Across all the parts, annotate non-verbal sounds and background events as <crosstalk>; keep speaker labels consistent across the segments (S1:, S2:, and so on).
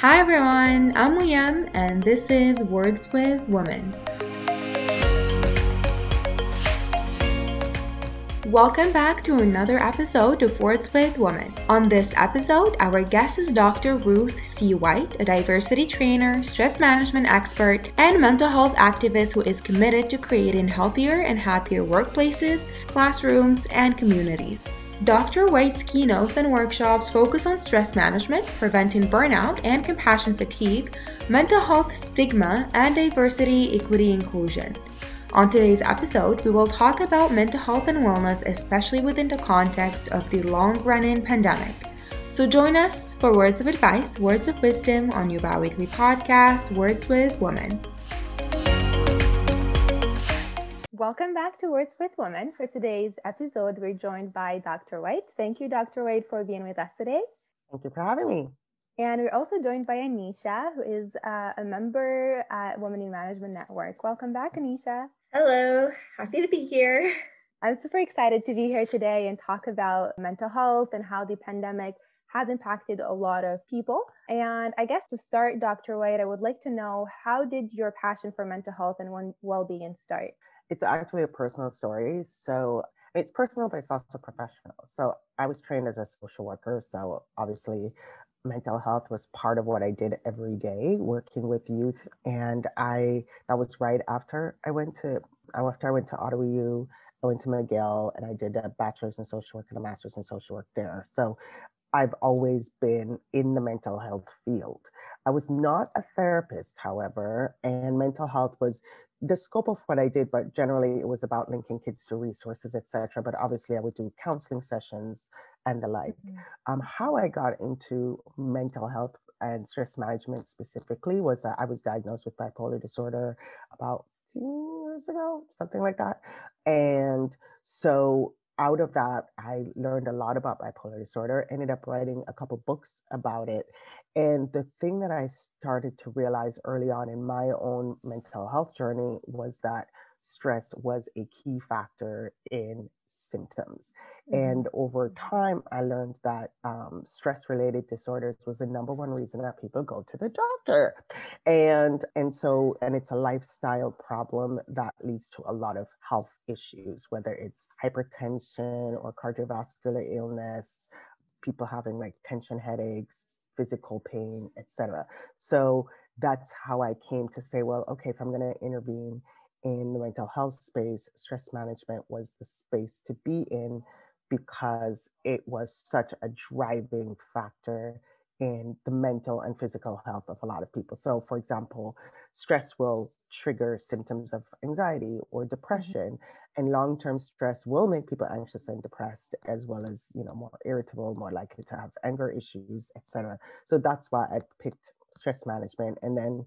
S1: Hi everyone, I'm Liam, and this is Words with Women. Welcome back to another episode of Words with Women. On this episode, our guest is Dr. Ruth C. White, a diversity trainer, stress management expert, and mental health activist who is committed to creating healthier and happier workplaces, classrooms, and communities. Dr. White's keynotes and workshops focus on stress management, preventing burnout and compassion fatigue, mental health stigma, and diversity, equity, inclusion. On today's episode, we will talk about mental health and wellness, especially within the context of the long running pandemic. So join us for words of advice, words of wisdom on your biweekly podcast, Words with Women. Welcome back to Words with Women. For today's episode, we're joined by Dr. White. Thank you, Dr. White, for being with us today.
S2: Thank you for having me.
S1: And we're also joined by Anisha, who is uh, a member at Women in Management Network. Welcome back, Anisha.
S3: Hello, happy to be here.
S1: I'm super excited to be here today and talk about mental health and how the pandemic has impacted a lot of people. And I guess to start, Dr. White, I would like to know how did your passion for mental health and well-being start?
S2: It's actually a personal story. So it's personal, but it's also professional. So I was trained as a social worker. So obviously, mental health was part of what I did every day, working with youth. And I that was right after I went to oh, after I went to Ottawa U, I went to McGill and I did a bachelor's in social work and a master's in social work there. So I've always been in the mental health field. I was not a therapist, however, and mental health was the scope of what I did, but generally it was about linking kids to resources, etc. But obviously, I would do counseling sessions and the like. Mm-hmm. Um, how I got into mental health and stress management specifically was that I was diagnosed with bipolar disorder about two years ago, something like that. And so out of that, I learned a lot about bipolar disorder, ended up writing a couple books about it. And the thing that I started to realize early on in my own mental health journey was that stress was a key factor in symptoms. Mm-hmm. And over time, I learned that um, stress related disorders was the number one reason that people go to the doctor. And, and so, and it's a lifestyle problem that leads to a lot of health issues, whether it's hypertension or cardiovascular illness, people having like tension headaches, physical pain, etc. So that's how I came to say, well, okay, if I'm going to intervene in the mental health space, stress management was the space to be in because it was such a driving factor in the mental and physical health of a lot of people. So, for example, stress will trigger symptoms of anxiety or mm-hmm. depression, mm-hmm. and long-term stress will make people anxious and depressed, as well as you know more irritable, more likely to have anger issues, etc. So that's why I picked stress management, and then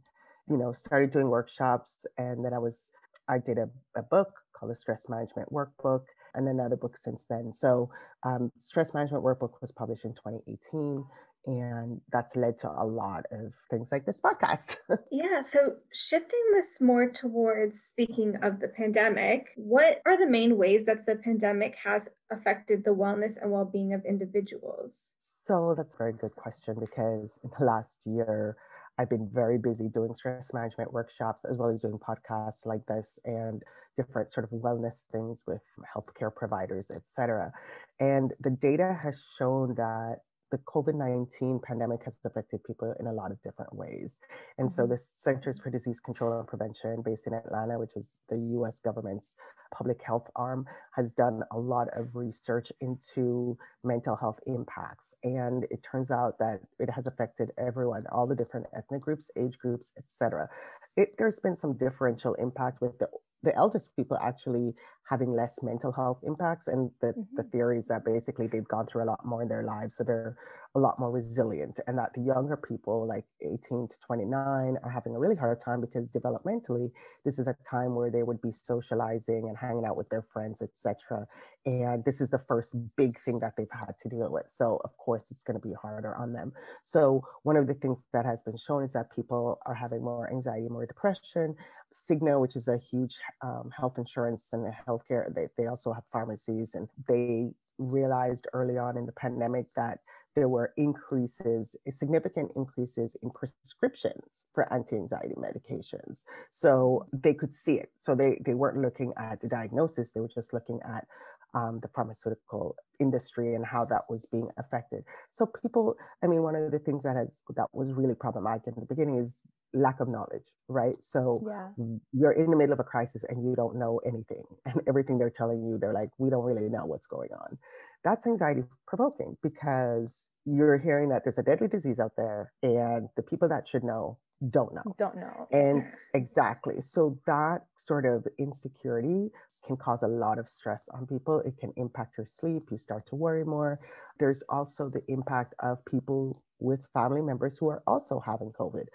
S2: you know started doing workshops, and then I was I did a, a book called the Stress Management Workbook and another book since then. So, um, Stress Management Workbook was published in 2018, and that's led to a lot of things like this podcast. <laughs>
S3: yeah. So, shifting this more towards speaking of the pandemic, what are the main ways that the pandemic has affected the wellness and well being of individuals?
S2: So, that's a very good question because in the last year, I've been very busy doing stress management workshops as well as doing podcasts like this and different sort of wellness things with healthcare providers, et cetera. And the data has shown that the COVID 19 pandemic has affected people in a lot of different ways. And so, mm-hmm. the Centers for Disease Control and Prevention, based in Atlanta, which is the US government's public health arm, has done a lot of research into mental health impacts. And it turns out that it has affected everyone, all the different ethnic groups, age groups, et cetera. It, there's been some differential impact with the the eldest people actually having less mental health impacts and the, mm-hmm. the theory is that basically they've gone through a lot more in their lives so they're a lot more resilient and that the younger people like 18 to 29 are having a really hard time because developmentally this is a time where they would be socializing and hanging out with their friends etc and this is the first big thing that they've had to deal with so of course it's going to be harder on them so one of the things that has been shown is that people are having more anxiety more depression Cigna, which is a huge um, health insurance and healthcare, they, they also have pharmacies and they realized early on in the pandemic that there were increases, significant increases in prescriptions for anti-anxiety medications. So they could see it. So they, they weren't looking at the diagnosis, they were just looking at um, the pharmaceutical industry and how that was being affected. So people, I mean, one of the things that has that was really problematic in the beginning is lack of knowledge, right? So yeah. you're in the middle of a crisis and you don't know anything, <laughs> and everything they're telling you, they're like, we don't really know what's going on. That's anxiety provoking because you're hearing that there's a deadly disease out there, and the people that should know don't know.
S1: Don't know.
S2: And <laughs> exactly. So that sort of insecurity can cause a lot of stress on people. It can impact your sleep. You start to worry more. There's also the impact of people with family members who are also having COVID.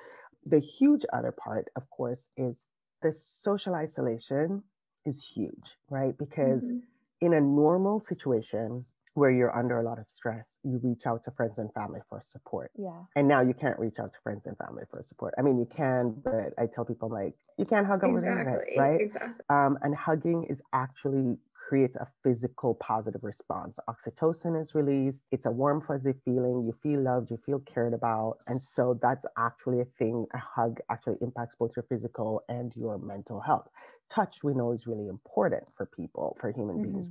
S2: The huge other part, of course, is the social isolation is huge, right? Because mm-hmm. in a normal situation, where you're under a lot of stress, you reach out to friends and family for support.
S1: Yeah.
S2: And now you can't reach out to friends and family for support. I mean, you can, but I tell people like you can't hug over exactly. the internet, right?
S3: Exactly.
S2: Um, and hugging is actually creates a physical positive response. Oxytocin is released. It's a warm, fuzzy feeling. You feel loved. You feel cared about, and so that's actually a thing. A hug actually impacts both your physical and your mental health. Touch, we know, is really important for people, for human mm-hmm. beings.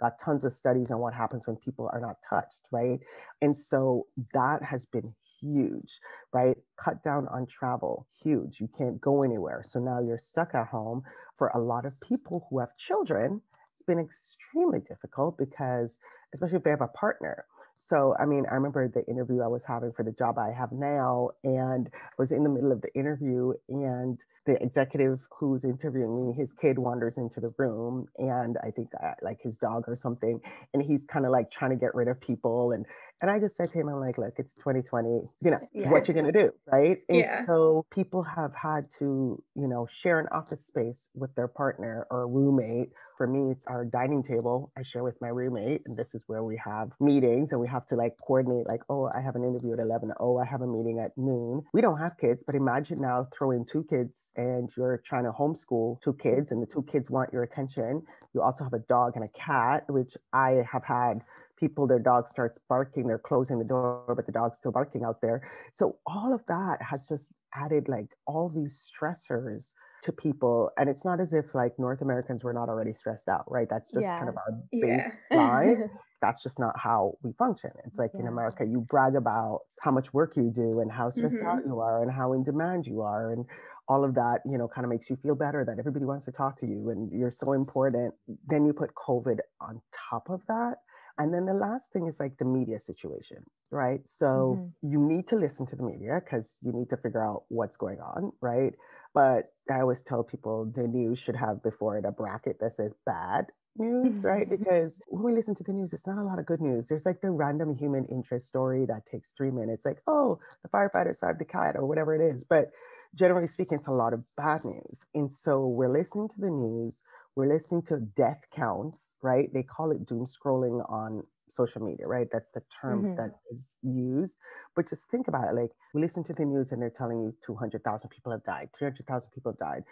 S2: Got tons of studies on what happens when people are not touched, right? And so that has been huge, right? Cut down on travel, huge. You can't go anywhere. So now you're stuck at home. For a lot of people who have children, it's been extremely difficult because, especially if they have a partner, so, I mean, I remember the interview I was having for the job I have now, and I was in the middle of the interview, and the executive who's interviewing me, his kid wanders into the room, and I think uh, like his dog or something, and he's kind of like trying to get rid of people, and and I just said to him, I'm like, look, it's 2020, you know, yeah. what you're gonna do, right? And yeah. so people have had to, you know, share an office space with their partner or roommate. For me, it's our dining table I share with my roommate, and this is where we have meetings and we have to like coordinate, like, oh, I have an interview at 11, oh, I have a meeting at noon. We don't have kids, but imagine now throwing two kids and you're trying to homeschool two kids, and the two kids want your attention. You also have a dog and a cat, which I have had people, their dog starts barking, they're closing the door, but the dog's still barking out there. So all of that has just added like all these stressors to people. And it's not as if like North Americans were not already stressed out, right? That's just yeah. kind of our baseline. Yeah. <laughs> That's just not how we function. It's like yeah. in America, you brag about how much work you do and how stressed mm-hmm. out you are and how in demand you are. And all of that, you know, kind of makes you feel better that everybody wants to talk to you and you're so important. Then you put COVID on top of that and then the last thing is like the media situation, right? So mm-hmm. you need to listen to the media because you need to figure out what's going on, right? But I always tell people the news should have before it a bracket that says bad news, right? Mm-hmm. Because when we listen to the news, it's not a lot of good news. There's like the random human interest story that takes three minutes, like, oh, the firefighter saved the cat or whatever it is. But generally speaking, it's a lot of bad news. And so we're listening to the news we're listening to death counts, right? They call it doom scrolling on social media, right? That's the term mm-hmm. that is used. But just think about it like we listen to the news and they're telling you 200,000 people have died, 300,000 people have died.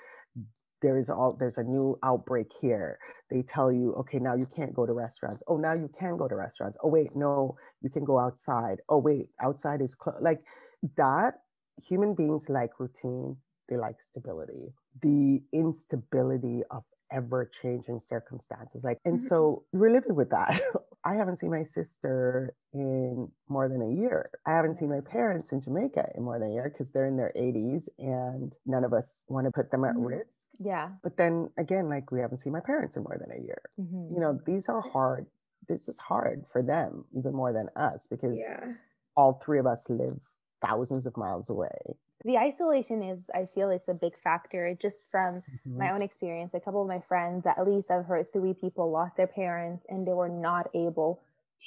S2: There is all there's a new outbreak here. They tell you, okay, now you can't go to restaurants. Oh, now you can go to restaurants. Oh, wait, no, you can go outside. Oh, wait, outside is closed. Like that, human beings like routine, they like stability. The instability of ever changing circumstances. Like, and mm-hmm. so we're living with that. <laughs> I haven't seen my sister in more than a year. I haven't seen my parents in Jamaica in more than a year because they're in their 80s and none of us want to put them at mm-hmm. risk.
S1: Yeah.
S2: But then again, like we haven't seen my parents in more than a year. Mm-hmm. You know, these are hard. This is hard for them even more than us because yeah. all three of us live thousands of miles away
S1: the isolation is i feel it's a big factor just from mm-hmm. my own experience a couple of my friends at least i've heard three people lost their parents and they were not able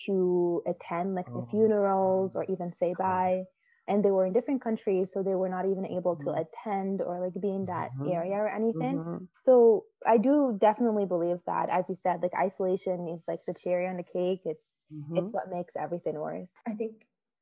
S1: to attend like the oh. funerals or even say bye and they were in different countries so they were not even able to mm-hmm. attend or like be in that mm-hmm. area or anything mm-hmm. so i do definitely believe that as you said like isolation is like the cherry on the cake it's it's mm-hmm. what makes everything worse
S3: i think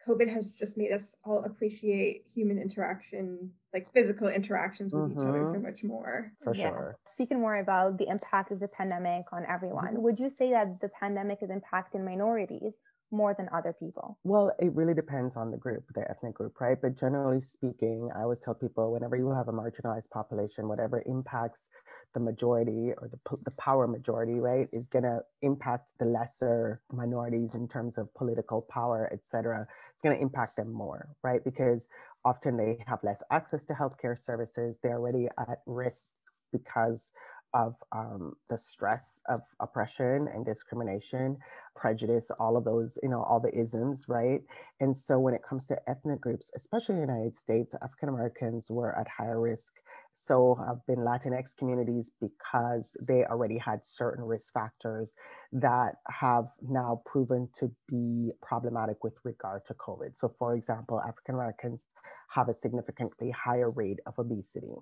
S3: COVID has just made us all appreciate human interaction, like physical interactions with mm-hmm. each other, so mm-hmm. much more.
S2: For yeah. sure.
S1: Speaking more about the impact of the pandemic on everyone, mm-hmm. would you say that the pandemic is impacting minorities more than other people?
S2: Well, it really depends on the group, the ethnic group, right? But generally speaking, I always tell people whenever you have a marginalized population, whatever impacts the majority or the, the power majority, right, is going to impact the lesser minorities in terms of political power, et cetera. It's going to impact them more, right? Because often they have less access to healthcare services. They're already at risk because of um, the stress of oppression and discrimination, prejudice, all of those, you know, all the isms, right? And so when it comes to ethnic groups, especially in the United States, African Americans were at higher risk. So have been Latinx communities because they already had certain risk factors that have now proven to be problematic with regard to COVID. So, for example, African Americans have a significantly higher rate of obesity.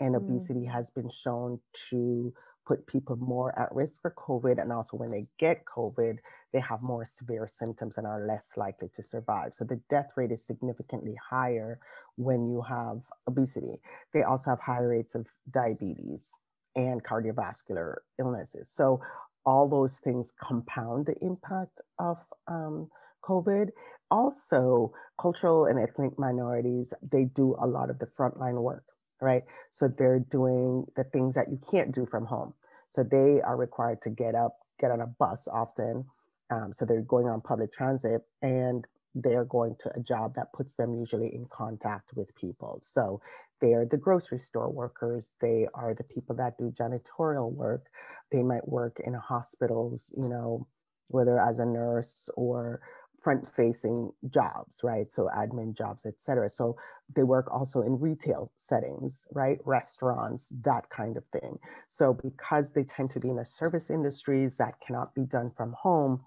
S2: And mm. obesity has been shown to put people more at risk for COVID. And also, when they get COVID, they have more severe symptoms and are less likely to survive. So, the death rate is significantly higher when you have obesity. They also have higher rates of diabetes and cardiovascular illnesses. So, all those things compound the impact of um, COVID. Also, cultural and ethnic minorities, they do a lot of the frontline work, right? So they're doing the things that you can't do from home. So they are required to get up, get on a bus often. Um, so they're going on public transit and they're going to a job that puts them usually in contact with people. So they're the grocery store workers, they are the people that do janitorial work, they might work in hospitals, you know, whether as a nurse or front facing jobs, right? So admin jobs, etc. So they work also in retail settings, right? Restaurants, that kind of thing. So because they tend to be in the service industries that cannot be done from home,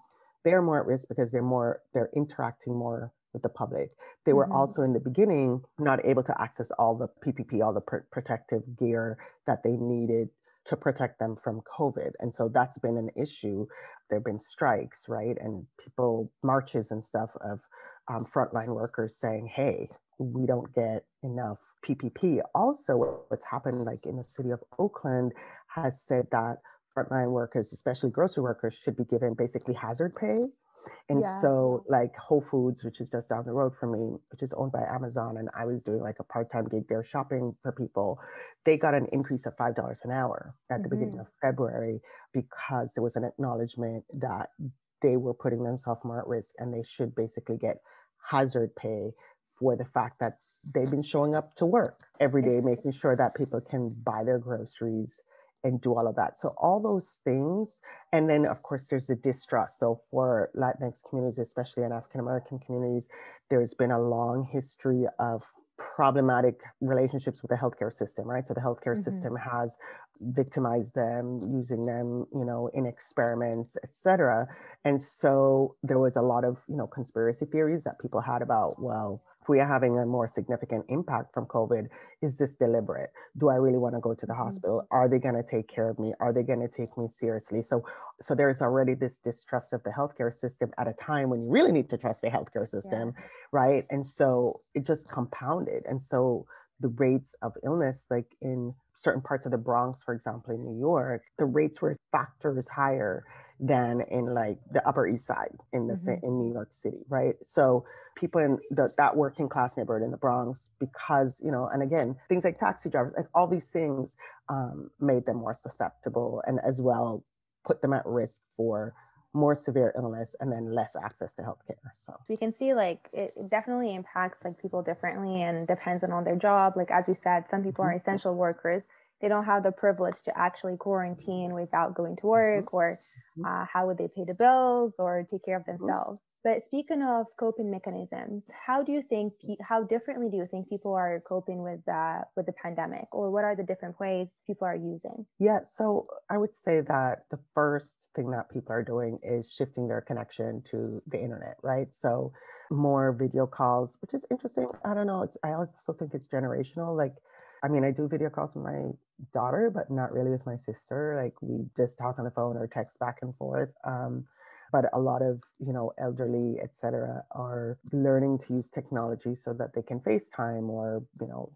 S2: they're more at risk because they're more, they're interacting more with the public. They were mm-hmm. also in the beginning not able to access all the PPE, all the pr- protective gear that they needed to protect them from COVID. And so that's been an issue. There have been strikes, right? And people, marches and stuff of um, frontline workers saying, hey, we don't get enough PPE. Also, what's happened, like in the city of Oakland, has said that frontline workers, especially grocery workers, should be given basically hazard pay and yeah. so, like Whole Foods, which is just down the road from me, which is owned by Amazon, and I was doing like a part time gig there shopping for people, they got an increase of $5 an hour at mm-hmm. the beginning mm-hmm. of February because there was an acknowledgement that they were putting themselves more at risk and they should basically get hazard pay for the fact that they've been showing up to work every day, making sure that people can buy their groceries and do all of that. So all those things, and then of course there's the distrust. So for Latinx communities, especially in African American communities, there's been a long history of problematic relationships with the healthcare system, right? So the healthcare mm-hmm. system has victimized them, using them, you know, in experiments, etc. And so there was a lot of, you know, conspiracy theories that people had about, well, we are having a more significant impact from COVID, is this deliberate? Do I really want to go to the mm-hmm. hospital? Are they going to take care of me? Are they going to take me seriously? So, so there's already this distrust of the healthcare system at a time when you really need to trust the healthcare system, yeah. right? And so it just compounded. And so the rates of illness, like in certain parts of the Bronx, for example, in New York, the rates were factors higher than in like the Upper East Side in the mm-hmm. in New York City, right? So people in the, that working class neighborhood in the Bronx, because you know, and again, things like taxi drivers, like all these things, um, made them more susceptible, and as well put them at risk for more severe illness and then less access to healthcare. So
S1: we can see like it definitely impacts like people differently and depends on their job. Like as you said, some people are mm-hmm. essential workers they don't have the privilege to actually quarantine without going to work mm-hmm. or mm-hmm. uh, how would they pay the bills or take care of mm-hmm. themselves but speaking of coping mechanisms how do you think how differently do you think people are coping with that with the pandemic or what are the different ways people are using
S2: yeah so i would say that the first thing that people are doing is shifting their connection to the internet right so more video calls which is interesting i don't know it's i also think it's generational like I mean, I do video calls with my daughter, but not really with my sister. Like we just talk on the phone or text back and forth. Um, but a lot of you know elderly etc are learning to use technology so that they can facetime or you know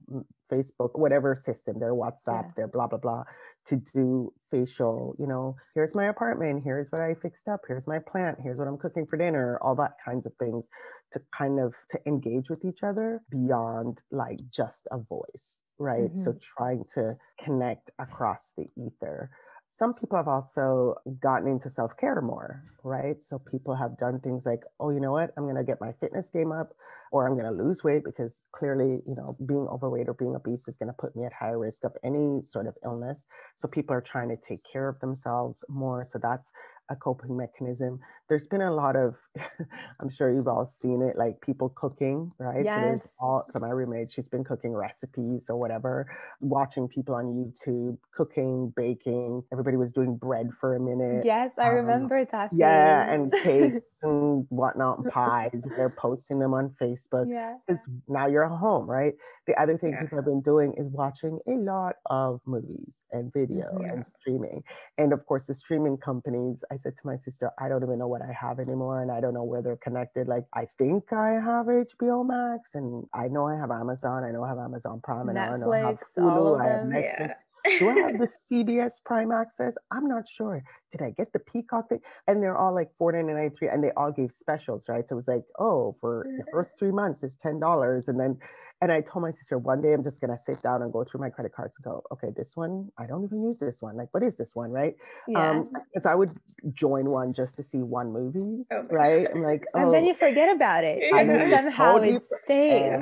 S2: facebook whatever system their whatsapp yeah. their blah blah blah to do facial you know here's my apartment here's what i fixed up here's my plant here's what i'm cooking for dinner all that kinds of things to kind of to engage with each other beyond like just a voice right mm-hmm. so trying to connect across the ether some people have also gotten into self care more, right? So people have done things like, oh, you know what? I'm going to get my fitness game up or I'm going to lose weight because clearly, you know, being overweight or being obese is going to put me at higher risk of any sort of illness. So people are trying to take care of themselves more. So that's a coping mechanism. There's been a lot of, <laughs> I'm sure you've all seen it, like people cooking, right?
S1: Yes.
S2: So there's all, so my roommate, she's been cooking recipes or whatever, watching people on YouTube cooking, baking. Everybody was doing bread for a minute.
S1: Yes, I um, remember that.
S2: Yeah, and <laughs> cakes and whatnot, and pies. They're posting them on Facebook.
S1: Yeah.
S2: Because now you're at home, right? The other thing yeah. people have been doing is watching a lot of movies and video yeah. Mm-hmm. and streaming. And of course, the streaming companies, I said to my sister, I don't even know what I have anymore and I don't know where they're connected. Like, I think I have HBO Max and I know I have Amazon. I know I have Amazon Prime and
S1: Netflix,
S2: I know I have Hulu. I have Netflix. Yeah. Do I have the <laughs> CBS Prime access? I'm not sure. Did I get the Peacock thing? And they're all like four ninety nine three, and they all gave specials, right? So it was like, oh, for the first three months, it's ten dollars, and then and I told my sister one day I'm just gonna sit down and go through my credit cards and go, okay, this one, I don't even use this one. Like, what is this one, right?
S1: Yeah. Um,
S2: because I would join one just to see one movie, oh right? I'm like,
S1: oh, and then you forget about it. Yeah. And somehow it stays.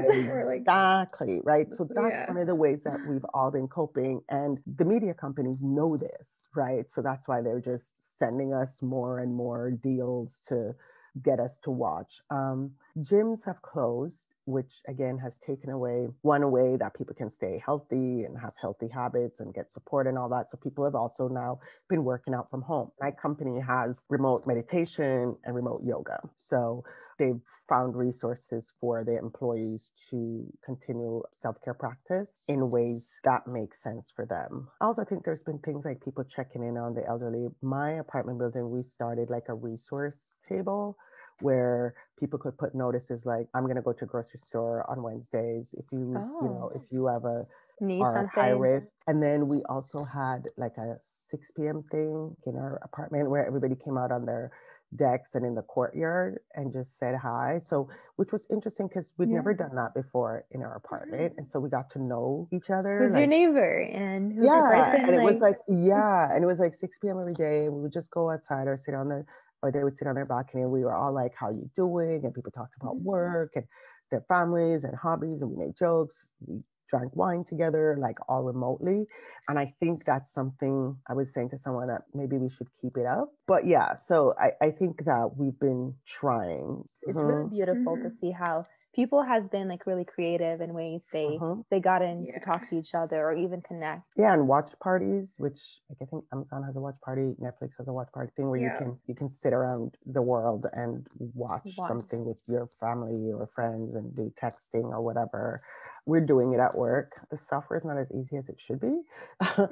S1: <laughs>
S2: Exactly, right? So that's yeah. one of the ways that we've all been coping, and the media companies know this, right? So that's why they're just sending us more and more deals to get us to watch. Um, gyms have closed, which again has taken away one way that people can stay healthy and have healthy habits and get support and all that. So people have also now been working out from home. My company has remote meditation and remote yoga. So they've found resources for their employees to continue self-care practice in ways that make sense for them. I also think there's been things like people checking in on the elderly. My apartment building, we started like a resource table where people could put notices like i'm going to go to a grocery store on wednesdays if you oh. you know oh. if oh. you have a
S1: Need
S2: are
S1: something.
S2: high risk and then we also had like a 6 p.m thing in our apartment where everybody came out on their decks and in the courtyard and just said hi so which was interesting because we'd yeah. never done that before in our mm-hmm. apartment and so we got to know each other
S1: who's like, your neighbor and who's
S2: yeah and like... it was like <laughs> yeah and it was like 6 p.m every day and we would just go outside or sit on the or they would sit on their balcony and we were all like, How you doing? And people talked about mm-hmm. work and their families and hobbies, and we made jokes. We drank wine together, like all remotely. And I think that's something I was saying to someone that maybe we should keep it up. But yeah, so I, I think that we've been trying.
S1: It's mm-hmm. really beautiful mm-hmm. to see how people has been like really creative in ways they uh-huh. they got in yeah. to talk to each other or even connect
S2: yeah and watch parties which like i think amazon has a watch party netflix has a watch party thing where yeah. you can you can sit around the world and watch, watch something with your family or friends and do texting or whatever we're doing it at work. The software is not as easy as it should be.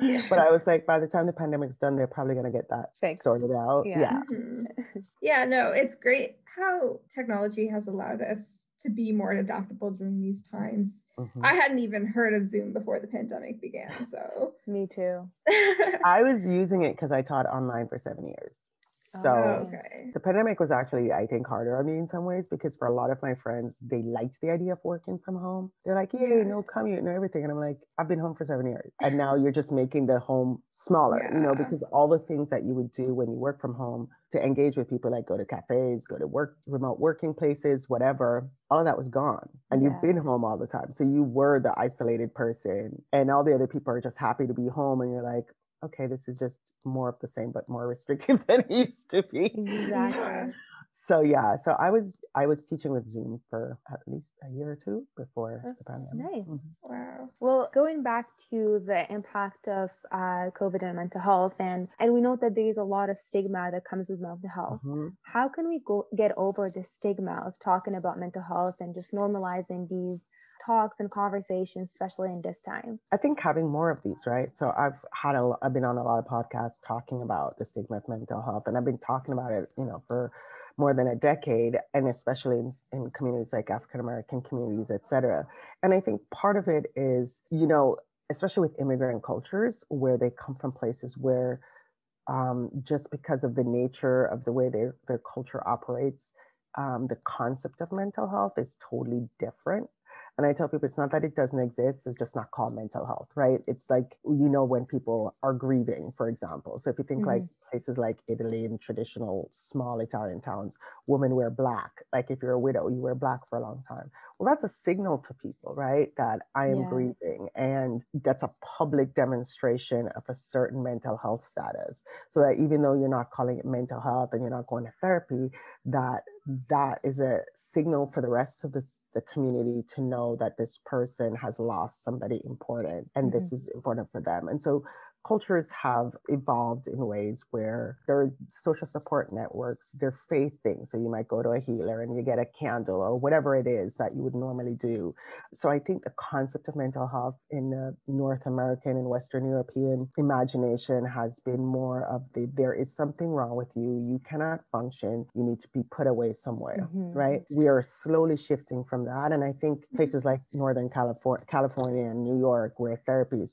S2: Yeah. <laughs> but I was like, by the time the pandemic's done, they're probably going to get that Fixed. sorted out. Yeah.
S3: Yeah. Mm-hmm. yeah, no, it's great how technology has allowed us to be more adaptable during these times. Mm-hmm. I hadn't even heard of Zoom before the pandemic began. So,
S1: me too. <laughs>
S2: I was using it because I taught online for seven years. Oh, so
S3: oh, okay.
S2: the pandemic was actually, I think, harder on me in some ways because for a lot of my friends, they liked the idea of working from home. They're like, "Yay, yeah. no commute and everything," and I'm like, "I've been home for seven years, and now you're just making the home <laughs> smaller, yeah. you know, because all the things that you would do when you work from home to engage with people, like go to cafes, go to work, remote working places, whatever, all of that was gone, and yeah. you've been home all the time, so you were the isolated person, and all the other people are just happy to be home, and you're like, okay, this is just more of the same, but more restrictive <laughs> than it used to be.
S1: Exactly.
S2: so yeah, so I was I was teaching with Zoom for at least a year or two before
S1: Oh,
S2: the pandemic.
S1: Nice.
S2: Mhm.
S3: Wow.
S1: Well, going back to the impact of uh, COVID and mental health, and and we know that there is a lot of stigma that comes with mental health.
S2: Mhm.
S1: How can we go get over the stigma of talking about mental health and just normalizing these talks and conversations, especially in this time?
S2: I think having more of these, right? So I've had a, I've been on a lot of podcasts talking about the stigma of mental health, and I've been talking about it, you know, for more than a decade, and especially in, in communities like African American communities, et cetera. And I think part of it is, you know, especially with immigrant cultures, where they come from places where um, just because of the nature of the way their their culture operates, um, the concept of mental health is totally different. And I tell people it's not that it doesn't exist, it's just not called mental health, right? It's like, you know, when people are grieving, for example. So if you think like mm-hmm. places like Italy and traditional small Italian towns, women wear black. Like if you're a widow, you wear black for a long time. Well, that's a signal to people, right? That I am
S1: Yeah.
S2: grieving. And that's a public demonstration of a certain mental health status. So that even though you're not calling it mental health and you're not going to therapy, that that is a signal for the rest of this, the community to know that this person has lost somebody important and this mm-hmm. is important for them. And so cultures have evolved in ways where their social support networks, they're faith things. So you might go to a healer and you get a candle or whatever it is that you would normally do. So I think the concept of mental health in the North American and Western European imagination has been more of the there is something wrong with you, you cannot function, you need to be put away somewhere,
S1: Mhm.
S2: right? We are slowly shifting from that. And I think places like Northern California, California and New York, where therapy is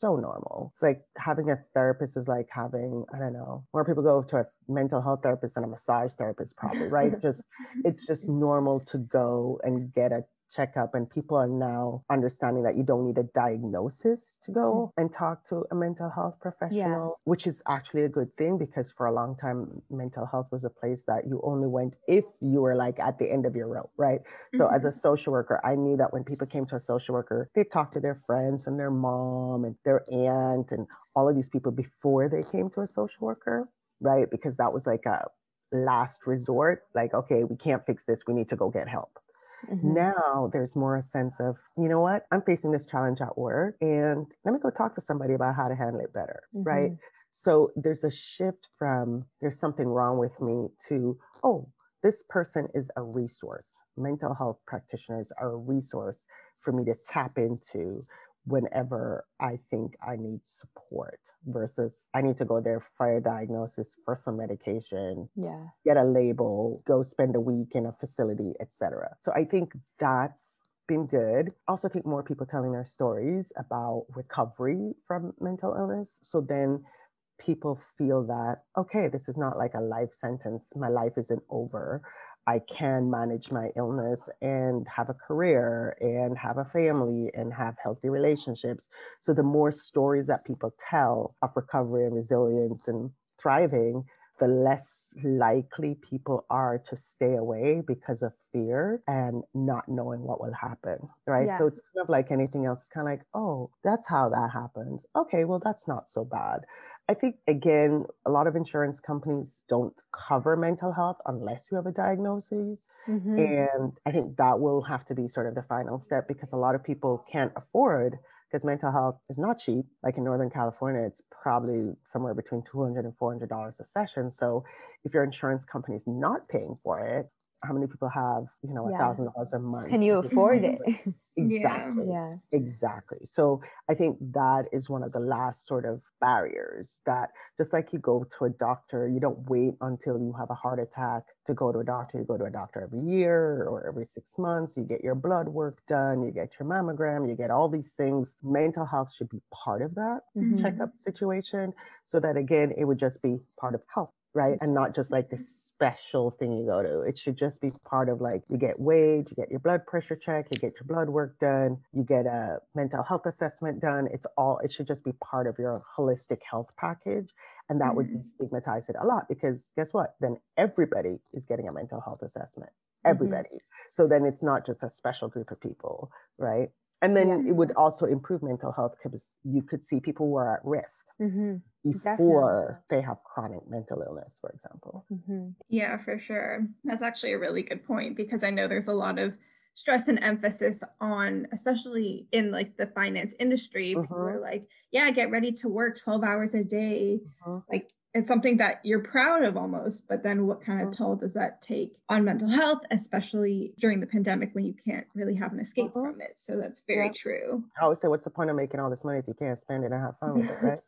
S2: so normal. It's like having a therapist is like having, I don't know, more people go to a mental health therapist than a massage therapist, probably, right? <laughs> just it's just normal to go and get a checkup and people are now understanding that you don't need a diagnosis to go mm. and talk to a mental health professional which is actually a good thing because for a long time mental health was a place that you only went if you were like at the end of your rope right? So as a mm-hmm. social worker i knew that when people came to a social worker they talked to their friends and their mom and their aunt and all of these people before they came to a social worker right? Because that was like a last resort like okay we can't fix this we need to go get help
S1: Mhm.
S2: now there's more a sense of, you know what, I'm facing this challenge at work and let me go talk to somebody about how to handle it better, right? So there's a shift from there's something wrong with me to, oh, this person is a resource. Mental health practitioners are a resource for me to tap into whenever I think I need support versus I need to go there for a diagnosis for some medication
S1: Yeah.
S2: get a label, go spend a week in a facility, etc. So I think that's been good. Also think more people telling their stories about recovery from mental illness. So then people feel that, okay, this is not like a life sentence. My life isn't over. I can manage my illness and have a career and have a family and have healthy relationships. So the more stories that people tell of recovery and resilience and thriving, the less likely people are to stay away because of fear and not knowing what will happen. Right.
S1: Yeah.
S2: So it's kind of like anything else. It's kind of like, oh, that's how that happens. Okay, well, that's not so bad. I think, again, a lot of insurance companies don't cover mental health unless you have a diagnosis.
S1: Mhm.
S2: And I think that will have to be sort of the final step because a lot of people can't afford because mental health is not cheap. Like in Northern California, it's probably somewhere between $200 and $400 a session. So if your insurance company is not paying for it, how many people have, you know, a thousand dollars a month?
S1: Can you afford it? <laughs>
S2: Exactly.
S1: yeah.
S2: Exactly. So I think that is one of the last sort of barriers that just like you go to a doctor, you don't wait until you have a heart attack to go to a doctor. You go to a doctor every year or every six months. You get your blood work done, you get your mammogram, you get all these things. Mental health should be part of that
S1: Mhm.
S2: checkup situation so that again, it would just be part of health, right? Mm-hmm. And not just like this special thing you go to. It should just be part of like you get weighed, you get your blood pressure checked, you get your blood work done, you get a mental health assessment done. It's all, it should just be part of your holistic health package. And that would mm-hmm. destigmatize it a lot because guess what? Then everybody is getting a mental health assessment. Mm-hmm. Everybody. So then it's not just a special group of people, right? And then
S1: Yeah.
S2: it would also improve mental health because you could see people who are at risk
S1: Mm-hmm.
S2: before they have chronic mental illness, for example.
S1: Mm-hmm.
S3: Yeah, for sure. That's actually a really good point because I know there's a lot of stress and emphasis on, especially in like the finance industry. People
S2: Mhm.
S3: are like, yeah, get ready to work 12 hours a day.
S2: Mhm.
S3: Like, it's something that you're proud of almost, but then what kind of
S2: Mhm.
S3: toll does that take on mental health, especially during the pandemic when you can't really have an escape
S2: Mhm.
S3: from it? So that's very
S2: Yeah.
S3: true.
S2: I always say, what's the point of making all this money if you can't spend it and have fun with it, <laughs> right?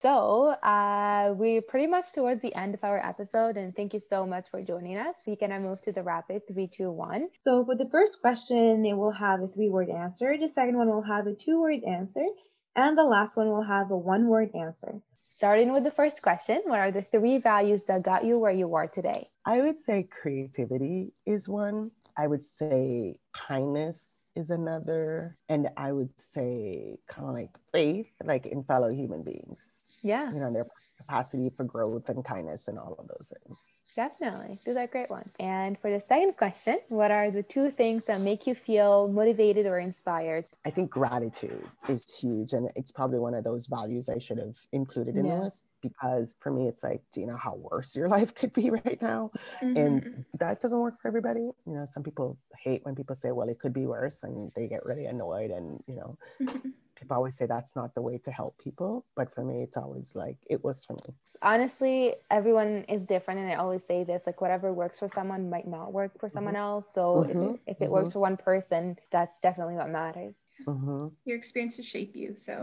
S1: So uh, we're pretty much towards the end of our episode, and thank you so much for joining us. We can now move to the rapid three, two, one. So for the first question, it will have a three-word answer. The second one will have a two-word answer, and the last one will have a one-word answer. Starting with the first question, what are the three values that got you where you are today?
S2: I would say creativity is one. I would say kindness is another. And I would say kind of like faith, like in fellow human beings,
S1: Yeah,
S2: you know, their capacity for growth and kindness and all of those things.
S1: definitely. Those are great ones. And for the second question, what are the two things that make you feel motivated or inspired?
S2: I think gratitude is huge. And it's probably one of those values I should have included in
S1: Yeah.
S2: the list because for me, it's like, do you know how worse your <laughs> life could be right now?
S3: Mhm.
S2: And that doesn't work for everybody. You know, some people hate when people say, well, it could be worse, and they get really annoyed. And, you know. <laughs> people always say that's not the way to help people. But for me, it's always like, it works for me.
S1: honestly everyone is different and i always say this like whatever works for someone might not work for someone else so if,
S2: Mhm,
S1: it, if it works
S2: mhm.
S1: for one person that's definitely what matters
S2: hmm
S3: Your experiences shape you. So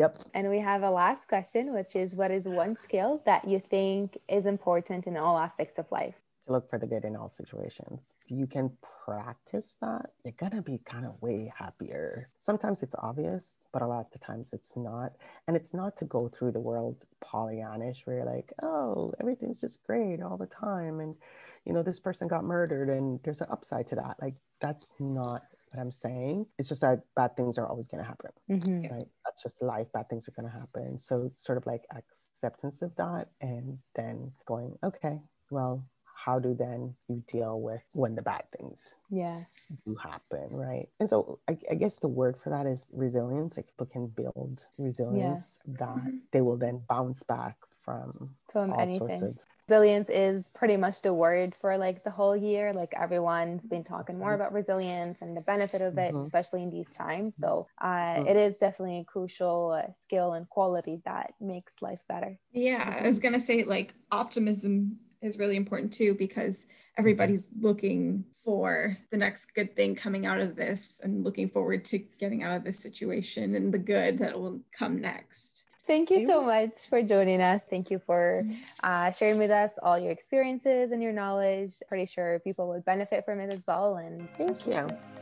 S2: Yep.
S1: and we have a last question which is what is one skill that you think is important in all aspects of life
S2: To look for the good in all situations. If you can practice that, you're to be kind of way happier. Sometimes it's obvious, but a lot of the times it's not. And it's not to go through the world Pollyannish where you're like, oh, everything's just great all the time. And, you know, this person got murdered and there's an upside to that. Like, that's not what I'm saying. It's just that bad things are always going to happen.
S1: Mhm.
S2: right? That's just life. Bad things are going to happen. So sort of like acceptance of that, and then going, okay, well, how do then you deal with when the bad things
S1: yeah
S2: do happen, right? And so I, I guess the word for that is resilience. Like people can build resilience that
S3: Mhm.
S2: they will then bounce back from
S1: from
S2: all
S1: anything
S2: sorts of
S1: resilience is pretty much the word for like the whole year like everyone's been talking more about resilience and the benefit of it
S2: Mhm.
S1: especially in these times so uh,
S2: Mhm.
S1: it is definitely a crucial uh, skill and quality that makes life better
S3: Yeah, I was gonna say like optimism is really important too because everybody's looking for the next good thing coming out of this and looking forward to getting out of this situation and the good that will come next.
S1: Thank you so much for joining us. Thank you for
S3: Mhm.
S1: uh, sharing with us all your experiences and your knowledge. Pretty sure people would benefit from it as well. And
S2: Thank you.